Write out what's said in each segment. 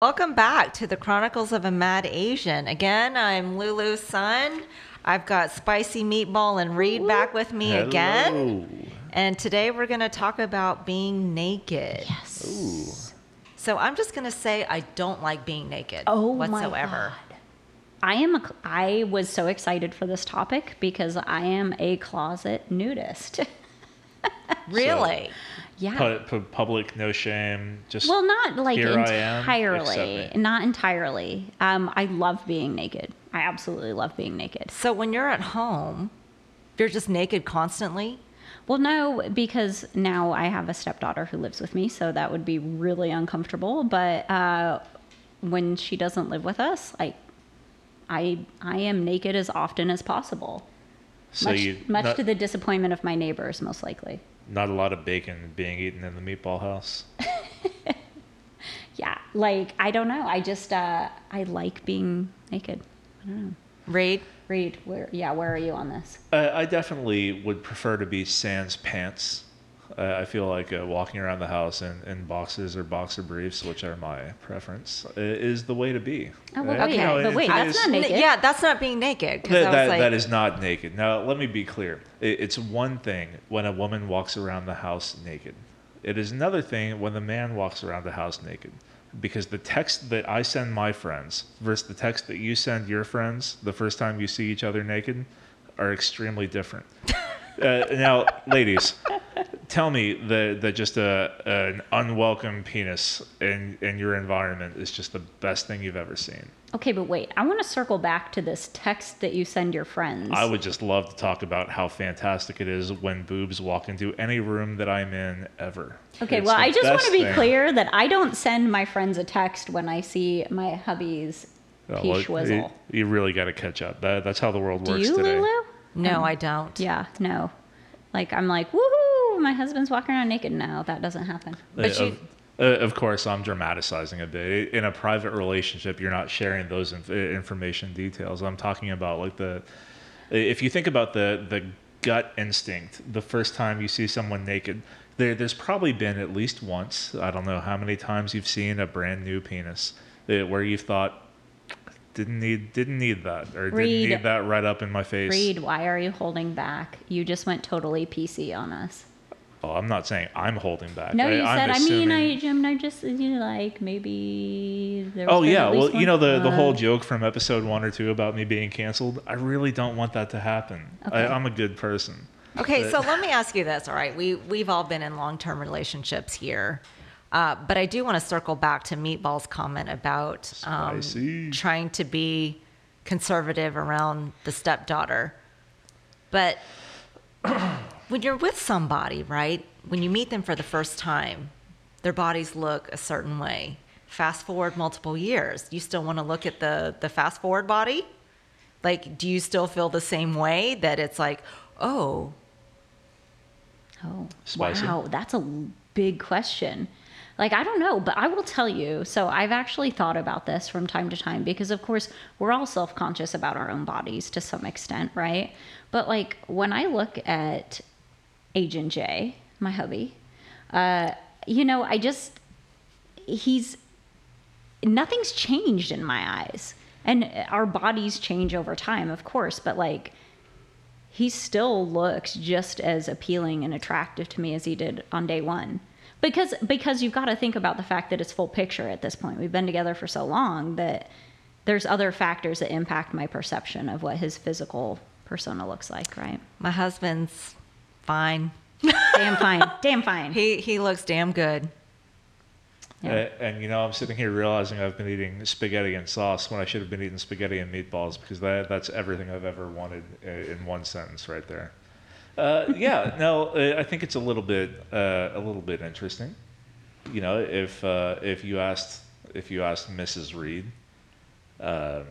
Welcome back to the Chronicles of a Mad Asian. Again, I'm Lulu Sun. I've got Spicy Meatball and Reed back with me again. And today we're going to talk about being naked. Ooh. So I'm just going to say I don't like being naked Oh whatsoever. my god. I am a, I was so excited for this topic because I am a closet nudist. Really? Yeah. Pu- pu- public, no shame. Just well, not like here I am, entirely. Not entirely. Um, I love being naked. I absolutely love being naked. So when you're at home, you're just naked constantly? Well, no, because now I have a stepdaughter who lives with me, so that would be really uncomfortable. But uh, when she doesn't live with us, like I I am naked as often as possible. so much you much not, to the disappointment of my neighbors, most likely. Not a lot of bacon being eaten in the meatball house. Yeah, like I don't know. I just uh, I like being naked. i don't Reed? Reed, where yeah, where are you on this? Uh, I definitely would prefer to be sans pants. Uh, I feel like uh, walking around the house in, in boxes or boxer briefs, which are my preference, i- is the way to be. Oh, well, Uh, wait, you know, but wait, that's not naked. Yeah, that's not being naked. 'cause That, I was that, like, that is not naked. Now, let me be clear. It, it's one thing when a woman walks around the house naked. It is another thing when the man walks around the house naked. Because the text that I send my friends versus the text that you send your friends the first time you see each other naked are extremely different. uh, now, ladies, tell me that, that just a, an unwelcome penis in, in your environment is just the best thing you've ever seen. Okay, but wait, I want to circle back to this text that you send your friends. I would just love to talk about how fantastic it is when boobs walk into any room that I'm in ever. Okay, It's well, I just want to be thing. clear that I don't send my friends a text when I see my hubby's Oh, pea well, schwizzle. You, you really got to catch up. That, that's how the world works. Do works you, today. Lulu? no, I don't. Yeah, no. Like I'm like, woohoo! My husband's walking around naked. No, that doesn't happen. But Uh, you- of, uh, of course, I'm dramatizing a bit. In a private relationship, you're not sharing those inf- uh, information details. I'm talking about like the, if you think about the the gut instinct, the first time you see someone naked, there there's probably been at least once. I don't know how many times you've seen a brand new penis uh, where you've thought. Didn't need didn't need that or Reed. didn't need that right up in my face. Reed, why are you holding back? You just went totally PC on us. Oh, I'm not saying I'm holding back. No, you I'm said. I mean, I, assuming- Jim, I just you know, like maybe. There Oh yeah, well you know the the whole joke from episode one or two about me being canceled. I really don't want that to happen. Okay. I, I'm a good person. Okay, But- so let me ask you this. All right, we we've all been in long-term relationships here, uh, but I do want to circle back to Meatball's comment about um, trying to be conservative around the stepdaughter. But when you're with somebody, right? When you meet them for the first time, their bodies look a certain way. Fast forward multiple years, you still want to look at the the fast forward body. Like, do you still feel the same way that it's like, oh, Oh, Spicy? wow, that's a big question. Like, I don't know, but I will tell you. So, I've actually thought about this from time to time because, of course, we're all self conscious about our own bodies to some extent, right? But, like, when I look at Agent J, my hubby, uh, you know, I just, he's, nothing's changed in my eyes. And our bodies change over time, of course, but like, he still looks just as appealing and attractive to me as he did on day one. Because because you've got to think about the fact that it's full picture at this point. We've been together for so long that there's other factors that impact my perception of what his physical persona looks like right? My husband's fine. damn fine damn fine He he looks damn good. Yeah. Uh, and you know, I'm sitting here realizing I've been eating spaghetti and sauce when I should have been eating spaghetti and meatballs because that that's everything I've ever wanted uh, in one sentence right there. Uh, yeah, no, uh, I think it's a little bit uh, a little bit interesting. You know, if uh, if you asked if you asked Mrs. Reed, um, i-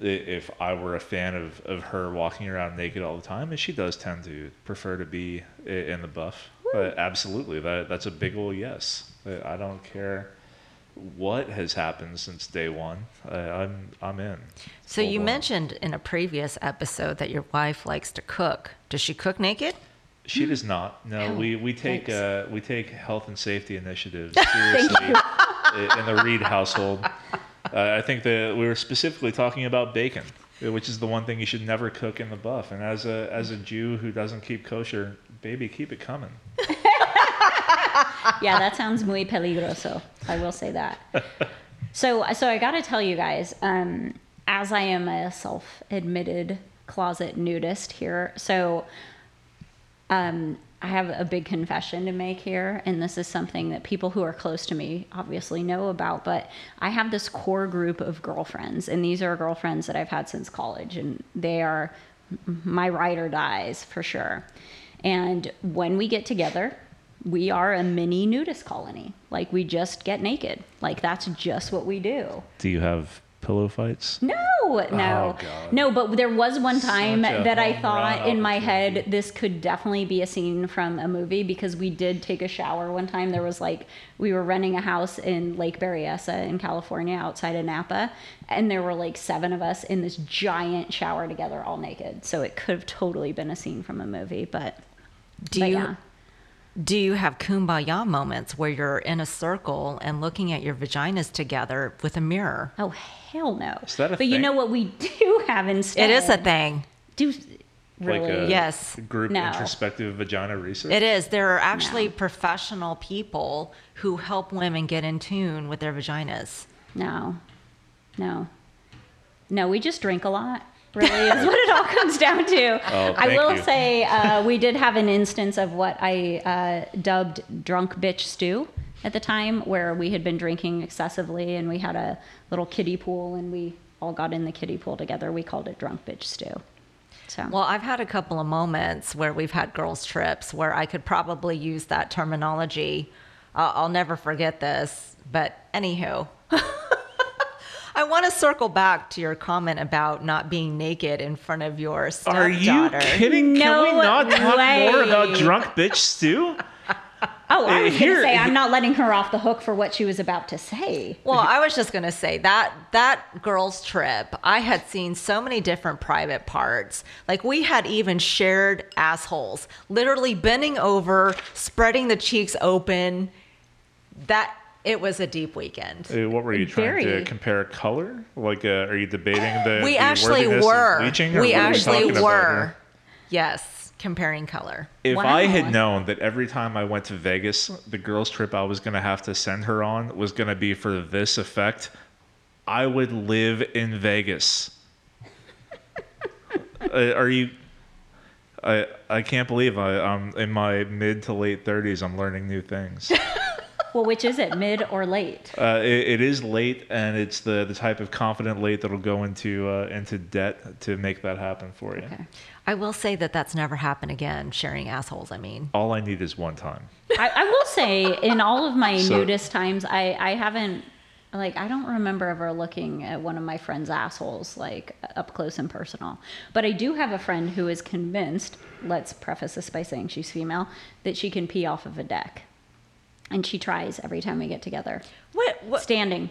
if I were a fan of, of her walking around naked all the time, and she does tend to prefer to be in the buff. But absolutely, that that's a big ol' yes. I don't care what has happened since day one. I, I'm I'm in. So you blown. mentioned in a previous episode that your wife likes to cook. Does she cook naked? She does not. No, Oh, we, we take uh, we take health and safety initiatives seriously in the Reed household. Uh, I think that we were specifically talking about bacon, which is the one thing you should never cook in the buff. And as a as a Jew who doesn't keep kosher, baby, keep it coming. yeah, that sounds muy peligroso. I will say that. So, so I got to tell you guys, um, as I am a self-admitted closet nudist here, so um, I have a big confession to make here, and this is something that people who are close to me obviously know about. But I have this core group of girlfriends, and these are girlfriends that I've had since college, and they are my ride or dies for sure. And when we get together, we are a mini nudist colony. Like we just get naked. Like that's just what we do. Do you have pillow fights? No, no, God. no. But there was one time that I thought in my head this could definitely be a scene from a movie because we did take a shower one time. There was like we were renting a house in Lake Berryessa in California outside of Napa, and there were like seven of us in this giant shower together, all naked. So it could have totally been a scene from a movie. But Do but you yeah. Do you have kumbaya moments where you're in a circle and looking at your vaginas together with a mirror? Oh hell no! Is that a but you know what we do have instead? It is a thing. Do really? Like a Yes. group No. introspective vagina research? It is. There are actually No. professional people who help women get in tune with their vaginas. No, no, no. We just drink a lot. Really, is what it all comes down to. Oh, I will you. say uh, we did have an instance of what I uh, dubbed "drunk bitch stew" at the time, where we had been drinking excessively, and we had a little kiddie pool, and we all got in the kiddie pool together. We called it "drunk bitch stew." So Well, I've had a couple of moments where we've had girls' trips where I could probably use that terminology. Uh, I'll never forget this. But anywho, I want to circle back to your comment about not being naked in front of your stepdaughter. Are you kidding? No Can we not talk more about drunk bitch stew? Oh, I Uh, was here- going to say I'm not letting her off the hook for what she was about to say. Well, I was just going to say that that girls' trip, I had seen so many different private parts. Like we had even shared assholes, literally bending over, spreading the cheeks open. That it was a deep weekend. Uh, What were you trying to compare color? Like, uh, are you debating the? we the actually were. bleaching, We actually talking were. Yes, comparing color. If I had known that every time I went to Vegas, the girls' trip I was going to have to send her on was going to be for this effect, I would live in Vegas. uh, are you? I I can't believe I, I'm in my mid to late thirties. I'm learning new things. Well, which is it, mid or late? Uh, it, it is late, and it's the, the type of confident late that'll go into uh, into debt to make that happen for you. Okay. I will say that that's never happened again. Sharing assholes. I mean, All I need is one time. I, I will say, in all of my So- nudist times, I, I haven't, like, I don't remember ever looking at one of my friend's assholes, like, up close and personal. But I do have a friend who is convinced, let's preface this by saying she's female, that she can pee off of a deck. And she tries every time we get together. what? What? Standing,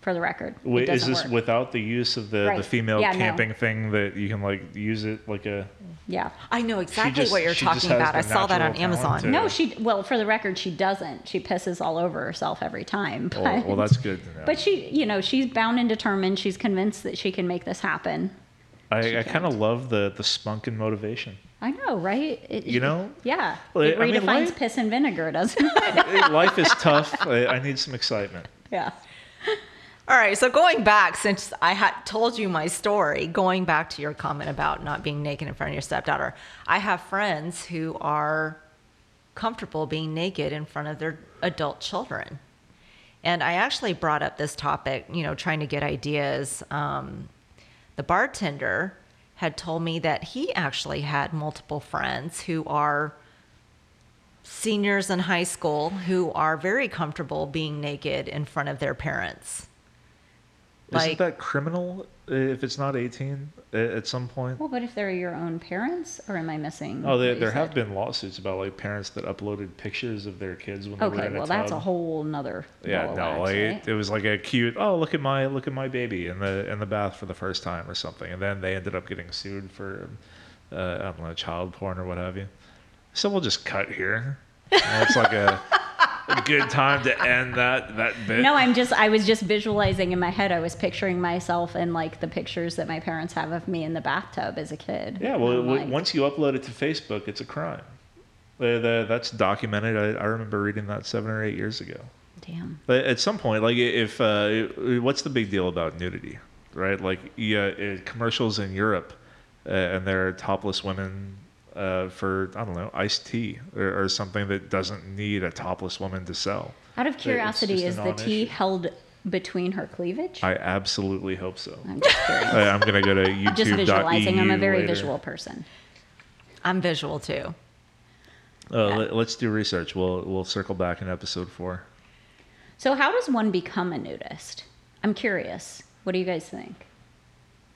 for the record. Wait, is this work. without the use of the, the female Yeah, no. camping thing that you can like use it like a Yeah. I know exactly just- what you're talking about. I saw that on Amazon. to- No, she, well, for the record, she doesn't. She pisses all over herself every time. Oh, but, well, well that's good to know. But she, you know, she's bound and determined. She's convinced that she can make this happen. I, I kind of love the the spunk and motivation. I know, right? It, You know? Yeah. Well, it I mean, redefines life- piss and vinegar, doesn't it? Life is tough. I, I need some excitement. yeah. All right, so going back, since I had told you my story, going back to your comment about not being naked in front of your stepdaughter, I have friends who are comfortable being naked in front of their adult children. And I actually brought up this topic, you know, trying to get ideas. Um, the bartender had told me that he actually had multiple friends who are seniors in high school who are very comfortable being naked in front of their parents. Isn't that criminal if it's not 18 uh, at some point? Well, but if they're your own parents, or am I missing? Oh, there, there have said? been lawsuits about like parents that uploaded pictures of their kids when they were Okay, in a well, that's a whole nother. Yeah, no, wax, like right? it, it was like a cute. Oh, look at my look at my baby in the in the bath for the first time or something, and then they ended up getting sued for uh, I don't know child porn or what have you. So we'll just cut here. And it's like a a good time to end that that bit. No, I'm just I was just visualizing in my head. I was picturing myself in like the pictures that my parents have of me in the bathtub as a kid. Yeah, well, w like, once you upload it to Facebook, it's a crime. Uh, that's documented. I, I remember reading that seven or eight years ago. damn. But at some point, like if uh, what's the big deal about nudity, right? Like yeah, commercials in Europe, uh, and there are topless women uh, for I don't know iced tea or, or something that doesn't need a topless woman to sell. Out of curiosity, is the tea held between her cleavage? I absolutely hope so. I'm just curious. I, I'm gonna go to YouTube. just visualizing. I'm a very later. visual person. I'm visual too. Uh, Yeah. let, us do research. We'll we'll circle back in episode four. So, how does one become a nudist? I'm curious. What do you guys think?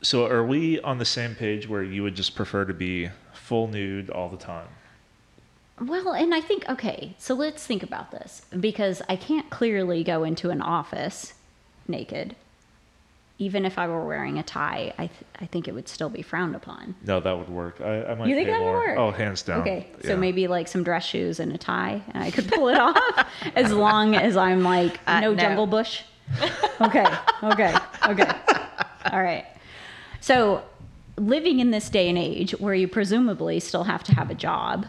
So are we on the same page where you would just prefer to be full nude all the time? Well, and I think, okay, so let's think about this because I can't clearly go into an office naked. Even if I were wearing a tie, I, th- I think it would still be frowned upon. No, that would work. I, I might You think pay that would work? Oh, hands down. Okay, so maybe like some dress shoes and a tie, and I could pull it off as long as I'm like Uh, no, no. jungle bush. Okay, okay, okay. All right. So, living in this day and age where you presumably still have to have a job,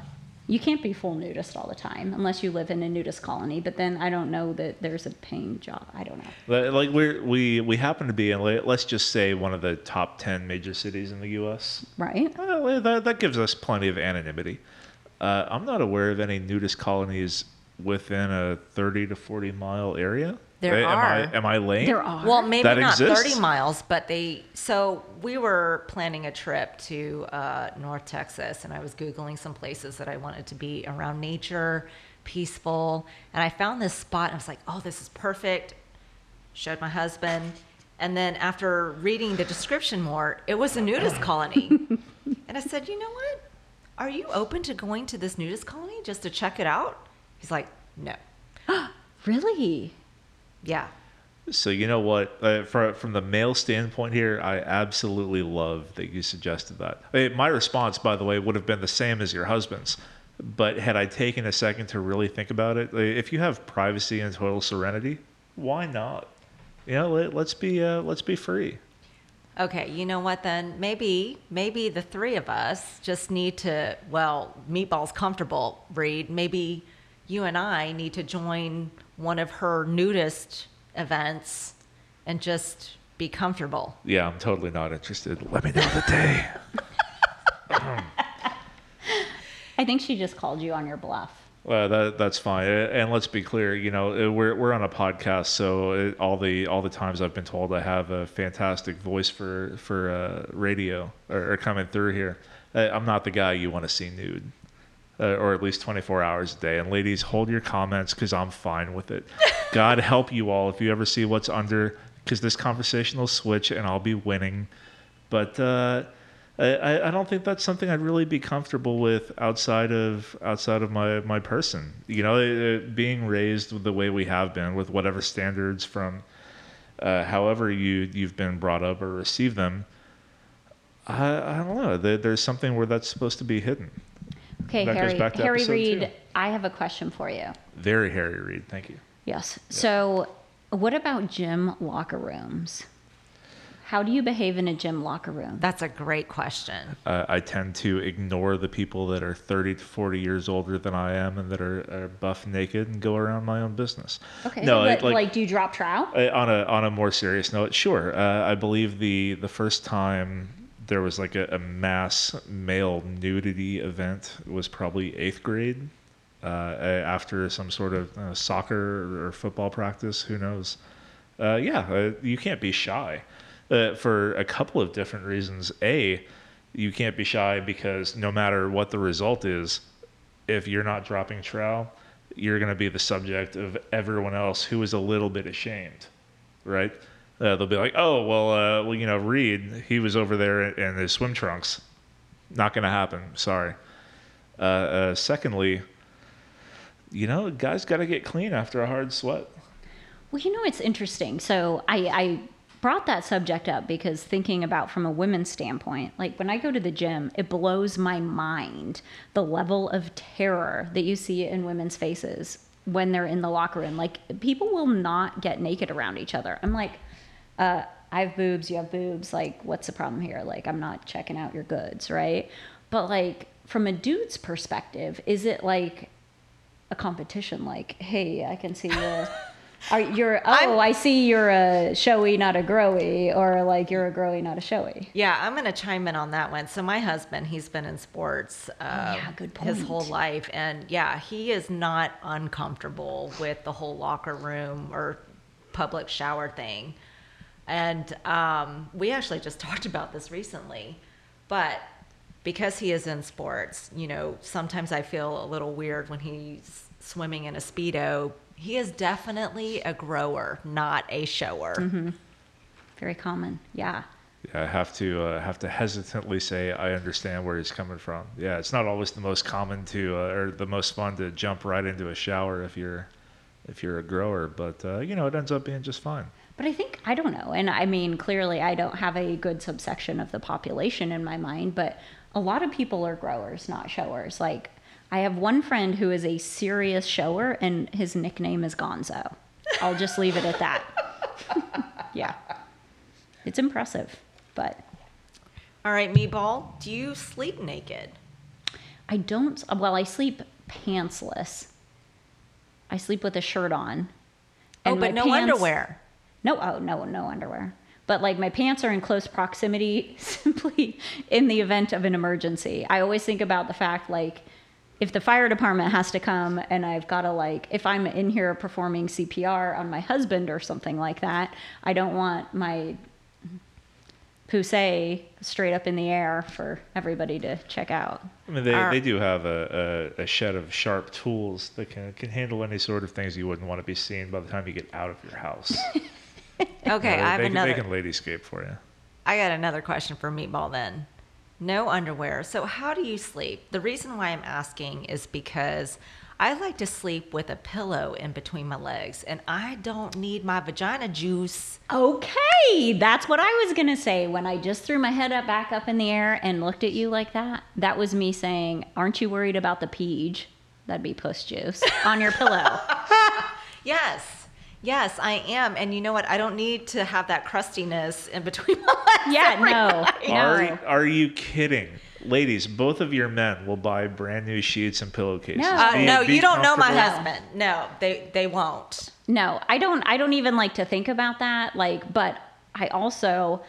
you can't be full nudist all the time unless you live in a nudist colony. But then I don't know that there's a paying job. I don't know. Like we're, we we happen to be in let's just say one of the top ten major cities in the U.S. Right? Well, that, that gives us plenty of anonymity. Uh, I'm not aware of any nudist colonies within a 30 to 40 mile area. There am I, are. am I lame? There are. Well, maybe That not exists? 30 miles, but they. So we were planning a trip to uh, North Texas, and I was Googling some places that I wanted to be around nature, peaceful. And I found this spot, and I was like, oh, this is perfect. Showed my husband. And then after reading the description more, it was a nudist colony. and I said, you know what? Are you open to going to this nudist colony just to check it out? He's like, no. Really? Yeah. So you know what? Uh, from from the male standpoint here, I absolutely love that you suggested that. I mean, my response, by the way, would have been the same as your husband's. But had I taken a second to really think about it, if you have privacy and total serenity, why not? You know, let, let's be uh, let's be free. Okay, you know what then? Maybe maybe the three of us just need to well, Meatball's comfortable, Reed. Maybe you and I need to join one of her nudist events and just be comfortable. Yeah, I'm totally not interested. Let me know the day. I think she just called you on your bluff. Well, that that's fine. Uh, And let's be clear, you know, uh, we're we're on a podcast, so it, all the all the times I've been told I have a fantastic voice for for uh, radio or, or coming through here. Uh, I'm not the guy you want to see nude, uh, or at least 24 hours a day. And ladies, hold your comments because I'm fine with it. God help you all if you ever see what's under, because this conversation will switch and I'll be winning. But uh, I, I don't think that's something I'd really be comfortable with outside of outside of my, my person. You know, uh, being raised the way we have been with whatever standards from uh, however you you've been brought up or received them. I, I don't know. There, there's something where that's supposed to be hidden. Okay, That goes Harry, back to Harry episode Reid, two. I have a question for you. Very Harry Reid. Thank you. Yes. So, what about gym locker rooms? How do you behave in a gym locker room? That's a great question. Uh, I tend to ignore the people that are 30 to 40 years older than I am and that are, are buff naked and go around my own business. Okay. No, but, like, like- do you drop trout? On a on a more serious note, sure. Uh, I believe the the first time there was like a, a mass male nudity event It was probably eighth grade, uh, after some sort of uh, soccer or football practice. Who knows? Uh, yeah, uh, you can't be shy uh, for a couple of different reasons. A, you can't be shy because no matter what the result is, if you're not dropping trowel, you're going to be the subject of everyone else who is a little bit ashamed, right? Uh, they'll be like, "Oh, well, uh, well, you know, Reed, he was over there in his swim trunks." Not going to happen. Sorry. Uh, uh, secondly, you know, guys got to get clean after a hard sweat. Well, you know, it's interesting. So, I, I brought that subject up because thinking about from a women's standpoint, like when I go to the gym, it blows my mind the level of terror that you see in women's faces when they're in the locker room. Like people will not get naked around each other. I'm like, uh, I have boobs, you have boobs. Like, what's the problem here? Like, I'm not checking out your goods, right? But like from a dude's perspective, is it like a competition? Like, hey, I can see you. Are you're oh I see you're a showy not a growy or like you're a growy not a showy. Yeah, I'm going to chime in on that one. So my husband, he's been in sports um, yeah, good his whole life, and yeah, he is not uncomfortable with the whole locker room or public shower thing. And um, we actually just talked about this recently, but because he is in sports, you know, sometimes I feel a little weird when he's swimming in a speedo. He is definitely a grower, not a shower. Very common. Yeah. Yeah, I have to uh, have to hesitantly say I understand where he's coming from. Yeah, it's not always the most common to uh, or the most fun to jump right into a shower if you're if you're a grower, but uh, you know it ends up being just fine. But I think I don't know, and I mean clearly I don't have a good subsection of the population in my mind, but a lot of people are growers, not showers. Like I have one friend who is a serious shower, and his nickname is Gonzo. I'll just leave it at that. yeah, it's impressive, but All right, Meatball, do you sleep naked? I don't. Well, I sleep pantsless. I sleep with a shirt on. Oh, but no pants- underwear. No, oh no, no underwear. But like my pants are in close proximity simply in the event of an emergency. I always think about the fact like if the fire department has to come and I've got to like if I'm in here performing CPR on my husband or something like that, I don't want my poussey straight up in the air for everybody to check out. I mean, they, Are- they do have a, a, a shed of sharp tools that can can handle any sort of things you wouldn't want to be seen by the time you get out of your house. Okay, Uh, I have they, another. They can ladyscape for you. I got another question for Meatball then. No underwear. So how do you sleep? The reason why I'm asking is because I like to sleep with a pillow in between my legs, and I don't need my vagina juice. Okay, that's what I was gonna say when I just threw my head up back up in the air and looked at you like that. That was me saying, "Aren't you worried about the peach? That'd be puss juice on your pillow." Yes. Yes, I am. And you know what? I don't need to have that crustiness in between my legs. Yeah, every no, night. no. Are, are you kidding? Ladies, both of your men will buy brand new sheets and pillowcases. No. Uh, Be- no, be you don't know my husband. No, they they won't. No, I don't I don't even like to think about that like but I also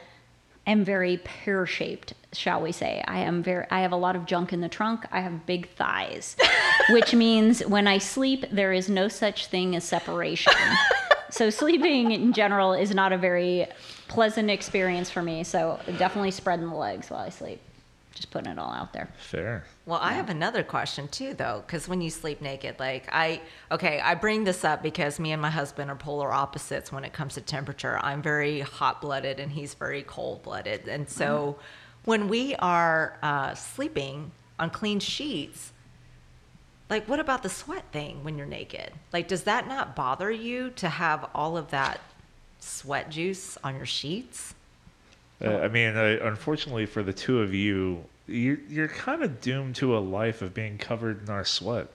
am very pear-shaped, shall we say. I am very I have a lot of junk in the trunk. I have big thighs, which means when I sleep there is no such thing as separation. so sleeping in general is not a very pleasant experience for me. So definitely spreading the legs while I sleep. Just putting it all out there. Fair. Well, I have another question too, though, because when you sleep naked, like I, okay, I bring this up because me and my husband are polar opposites when it comes to temperature. I'm very hot blooded and he's very cold blooded. And so when we are uh, sleeping on clean sheets, like what about the sweat thing when you're naked? Like, does that not bother you to have all of that sweat juice on your sheets? Uh, I mean, uh, unfortunately for the two of you, you're, you're kind of doomed to a life of being covered in our sweat.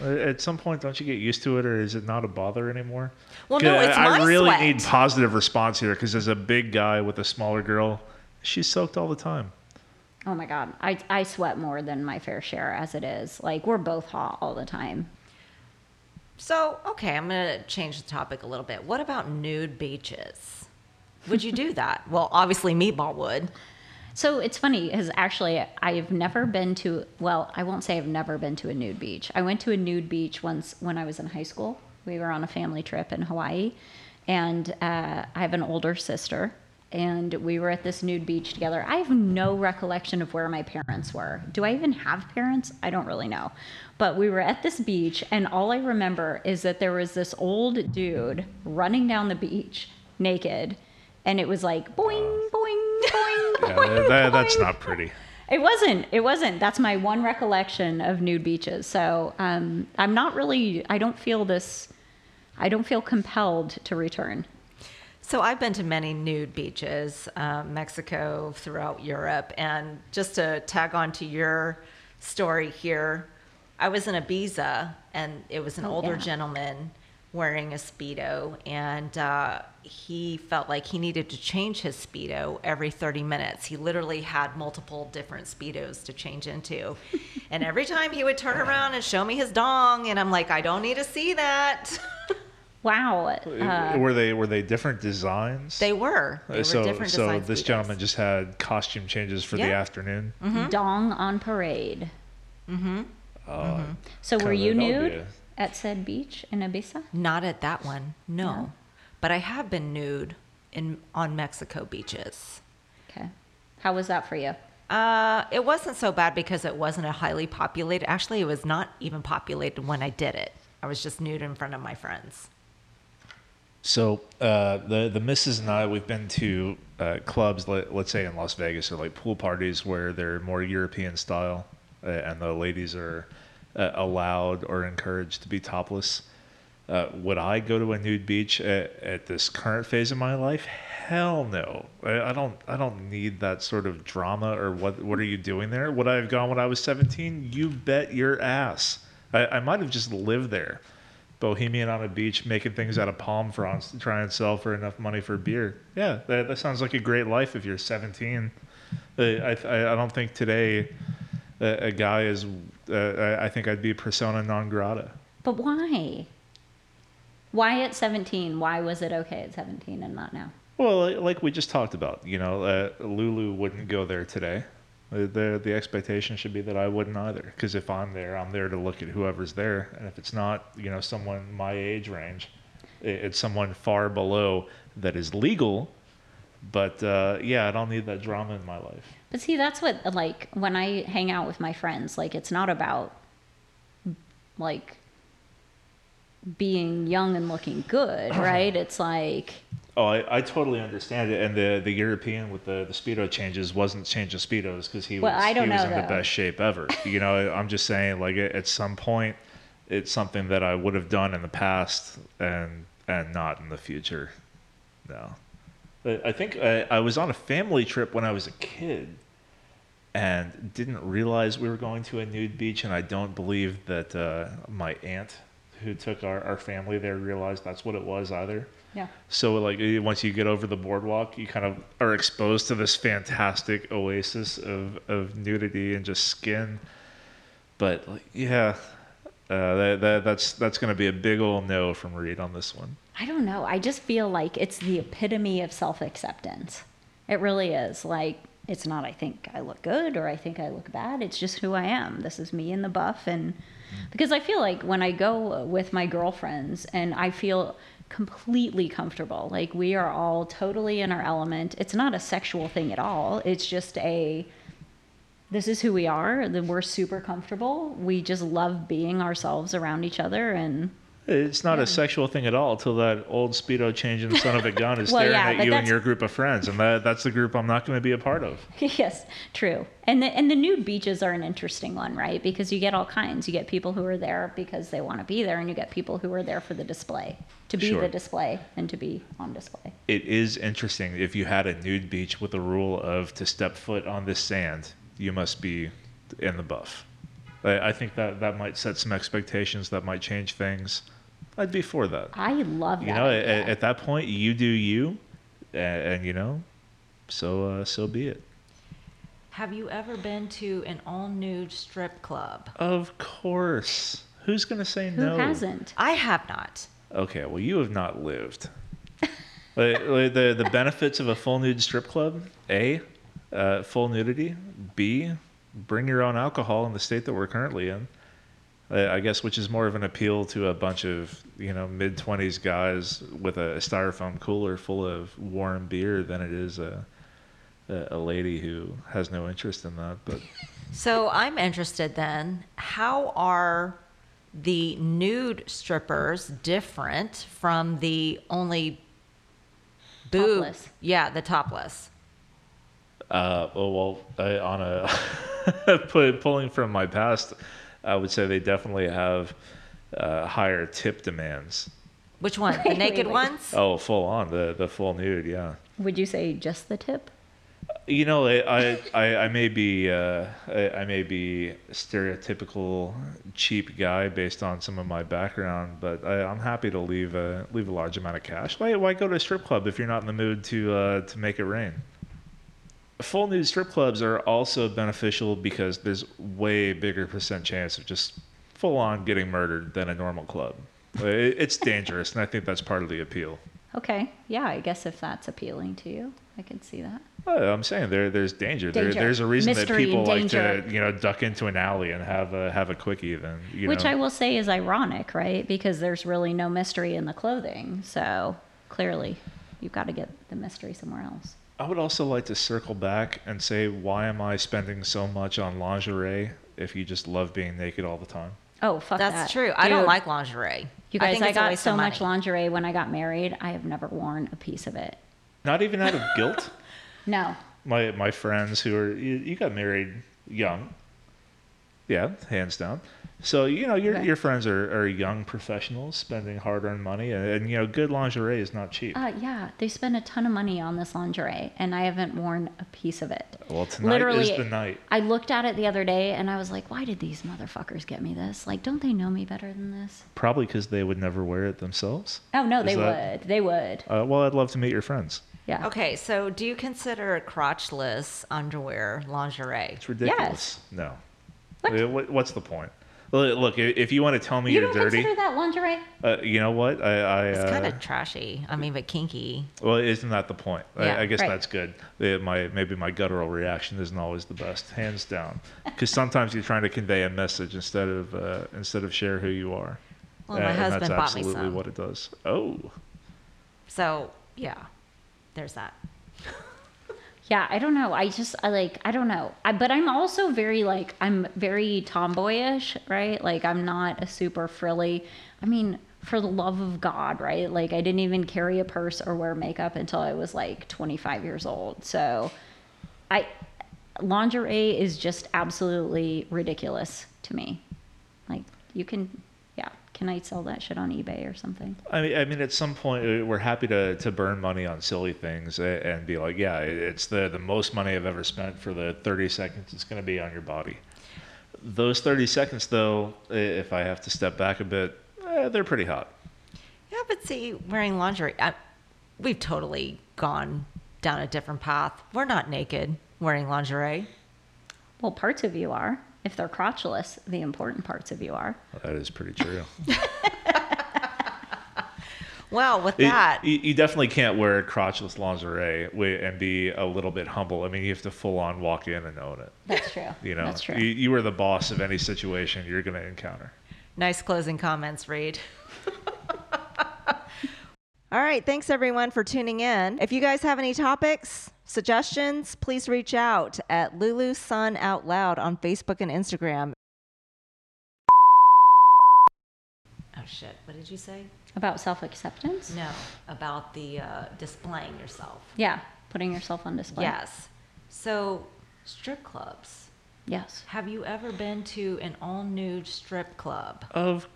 Uh, At some point, don't you get used to it, or is it not a bother anymore? Well, no, 'Cause it's I, I really sweat. need positive response here because as a big guy with a smaller girl, she's soaked all the time. Oh my god, I I sweat more than my fair share as it is. Like we're both hot all the time. So, okay, I'm going to change the topic a little bit. What about nude beaches? Would you do that? well, obviously, Meatball would. So it's funny because actually I've never been to well I won't say I've never been to a nude beach. I went to a nude beach once when I was in high school. We were on a family trip in Hawaii, and uh, I have an older sister, and we were at this nude beach together. I have no recollection of where my parents were. Do I even have parents? I don't really know. But we were at this beach, and all I remember is that there was this old dude running down the beach naked, and it was like boing, boing, boing, Yeah, that, that- that's not pretty. it wasn't. It wasn't. That's my one recollection of nude beaches. So um, I'm not really. I don't feel this. I don't feel compelled to return. So, I've been to many nude beaches, um, Mexico, throughout Europe. And just to tag on to your story here, I was in Ibiza, and it was an Oh, older yeah. gentleman wearing a speedo, and uh, he felt like he needed to change his speedo every 30 minutes. He literally had multiple different speedos to change into, and every time he would turn around and show me his dong, and I'm like, I don't need to see that. Wow. Uh, were they were they different designs? they were. They were so different so this speedos. gentleman just had costume changes for the Yeah. afternoon. Dong on parade. Uh, So were you that would nude at said beach in Ibiza? Not at that one, no. No. But I have been nude in on Mexico beaches. Okay. How was that for you? Uh, it wasn't so bad because it wasn't a highly populated. Actually, it was not even populated when I did it. I was just nude in front of my friends. So uh, the the missus and I we've been to uh, clubs, let, let's say in Las Vegas, or like pool parties where they're more European style, uh, and the ladies are uh, allowed or encouraged to be topless. Uh, would I go to a nude beach at, at this current phase of my life? Hell no. I, I don't. I don't need that sort of drama. Or what? What are you doing there? Would I have gone when I was seventeen? You bet your ass. I, I might have just lived there bohemian on a beach making things out of palm fronds to try and sell for enough money for beer yeah that, that sounds like a great life if you're 17 Uh, I, I, I don't think today a, a guy is uh, I, think i'd be persona non grata But why? Why at 17? Why was it okay at 17 and not now? well like we just talked about you know uh, lulu wouldn't go there today the, the, the expectation should be that I wouldn't either. Because if I'm there, I'm there to look at whoever's there. And if it's not, you know, someone my age range, it's someone far below that is legal. But uh, yeah, I don't need that drama in my life. But see, that's what, like, when I hang out with my friends, like, it's not about, like, being young and looking good, right? It's like, Oh, I, I totally understand it. And the, the European with the, the speedo changes wasn't changing speedos because he was Well, don't he was know, in the best shape ever. you know, I'm just saying like at some point, it's something that I would have done in the past and and not in the future. No, I think I, I was on a family trip when I was a kid, and didn't realize we were going to a nude beach. And I don't believe that uh, my aunt, who took our, our family there, realized that's what it was either. yeah. So like eh, once you get over the boardwalk, you kind of are exposed to this fantastic oasis of, of nudity and just skin. But like, yeah, uh, that, that that's that's gonna be a big old no from Reed on this one. I don't know. I just feel like it's the epitome of self acceptance. It really is. Like, it's not, I think I look good or I think I look bad. It's just who I am. This is me in the buff. And because I feel like when I go with my girlfriends and I feel completely comfortable, like we are all totally in our element, it's not a sexual thing at all. It's just a, this is who we are. Then we're super comfortable. We just love being ourselves around each other. And It's not a sexual thing at all until that old speedo changing son of a gun is Well, staring yeah, at you and your group of friends, and that that's the group I'm not going to be a part of. yes, true. And the and the nude beaches are an interesting one, right? Because you get all kinds. You get people who are there because they want to be there, and you get people who are there for the display, to be Sure. the display and to be on display. It is interesting if you had a nude beach with a rule of to step foot on this sand, you must be in the buff. I, I think that that might set some expectations. That might change things. I'd be for that. I love that. You know, at, at that point, you do you, and, and you know, so uh, so be it. Have you ever been to an all nude strip club? Of course. Who's gonna say who no? hasn't? I have not. Okay, well, you have not lived. Like, like, the the benefits of a full nude strip club: a, uh, full nudity; b, bring your own alcohol in the state that we're currently in. I guess, which is more of an appeal to a bunch of you know mid twenties guys with a styrofoam cooler full of warm beer than it is a a, a lady who has no interest in that. But So I'm interested then. How are the nude strippers different from the only boob? Topless. Yeah, the topless. Uh, oh well, I, on a pulling from my past, I would say they definitely have uh, higher tip demands. Which one? The naked wait, wait. ones? Oh, full on the the full nude, yeah. Would you say just the tip? You know, I I, I, I may be uh, I, I may be stereotypical cheap guy based on some of my background, but I, I'm happy to leave a leave a large amount of cash. Why why go to a strip club if you're not in the mood to uh, to make it rain? Full nude strip clubs are also beneficial because there's way bigger percent chance of just full on getting murdered than a normal club. It's dangerous, and I think that's part of the appeal. Okay. Yeah, I guess if that's appealing to you, I can see that. Oh, I'm saying there, there's danger. There, Danger. there's a reason that people like to, you know, duck into an alley and have a have a quickie. Then, you Which know, I will say is ironic, right? Because there's really no mystery in the clothing. So clearly, you've got to get the mystery somewhere else. I would also like to circle back and say, why am I spending so much on lingerie if you just love being naked all the time? Oh, fuck That's that. true. I don't Dude, like lingerie. You guys, think I, it's a got waste so of much money. lingerie when I got married. I have never worn a piece of it. Not even out of guilt. No. My my friends who are you, you got married young. Yeah, hands down. So you know your Okay. your friends are, are young professionals spending hard earned money, and, and you know good lingerie is not cheap. Uh, yeah, they spend a ton of money on this lingerie, and I haven't worn a piece of it. well, tonight Literally, is the night. I looked at it the other day, and I was like, "Why did these motherfuckers get me this? Like, don't they know me better than this?" Probably because they would never wear it themselves. Oh no, Is they that- would. They would. Uh, well, I'd love to meet your friends. Yeah. Okay, so do you consider crotchless underwear lingerie? It's ridiculous. Yes. No. What? What's the point? Look, if you want to tell me You are don't dirty, consider that lingerie? uh, you know what? I, I It's uh, kind of trashy. I mean, but kinky. well, isn't that the point? Yeah, I, I guess right. that's good. Uh, my maybe my guttural reaction isn't always the best, hands down, because sometimes you're trying to convey a message instead of uh, instead of share who you are. Well, my and husband that's bought me absolutely some. what it does. Oh, So yeah, there's that. Yeah, I don't know. I just I like I don't know. I, but I'm also very like I'm very tomboyish, right? Like I'm not a super frilly. I mean, for the love of God, right? Like I didn't even carry a purse or wear makeup until I was like 25 years old. So I lingerie is just absolutely ridiculous to me. Like you can can I sell that shit on eBay or something? I mean, I mean, at some point, uh, we're happy to, to burn money on silly things and be like, yeah, it's the, the most money I've ever spent for the 30 seconds it's going to be on your body. Those 30 seconds, though, if I have to step back a bit, eh, they're pretty hot. Yeah, but see, wearing lingerie, I, we've totally gone down a different path. We're not naked wearing lingerie. Well, parts of you are. If they're crotchless, the important parts of you are. That is pretty true. Well, with It- that, you, you definitely can't wear crotchless lingerie and be a little bit humble. I mean, you have to full on walk in and own it. That's true. You know, That's true. You, you are the boss of any situation you're going to encounter. nice closing comments, Reed. All right, thanks everyone for tuning in. If you guys have any topics, suggestions, please reach out at Lulu Sun Out Loud on Facebook and Instagram. Oh shit! What did you say? About self acceptance? No, about the uh, displaying yourself. Yeah, putting yourself on display. Yes. So, strip clubs. Yes. Have you ever been to an all nude strip club? Of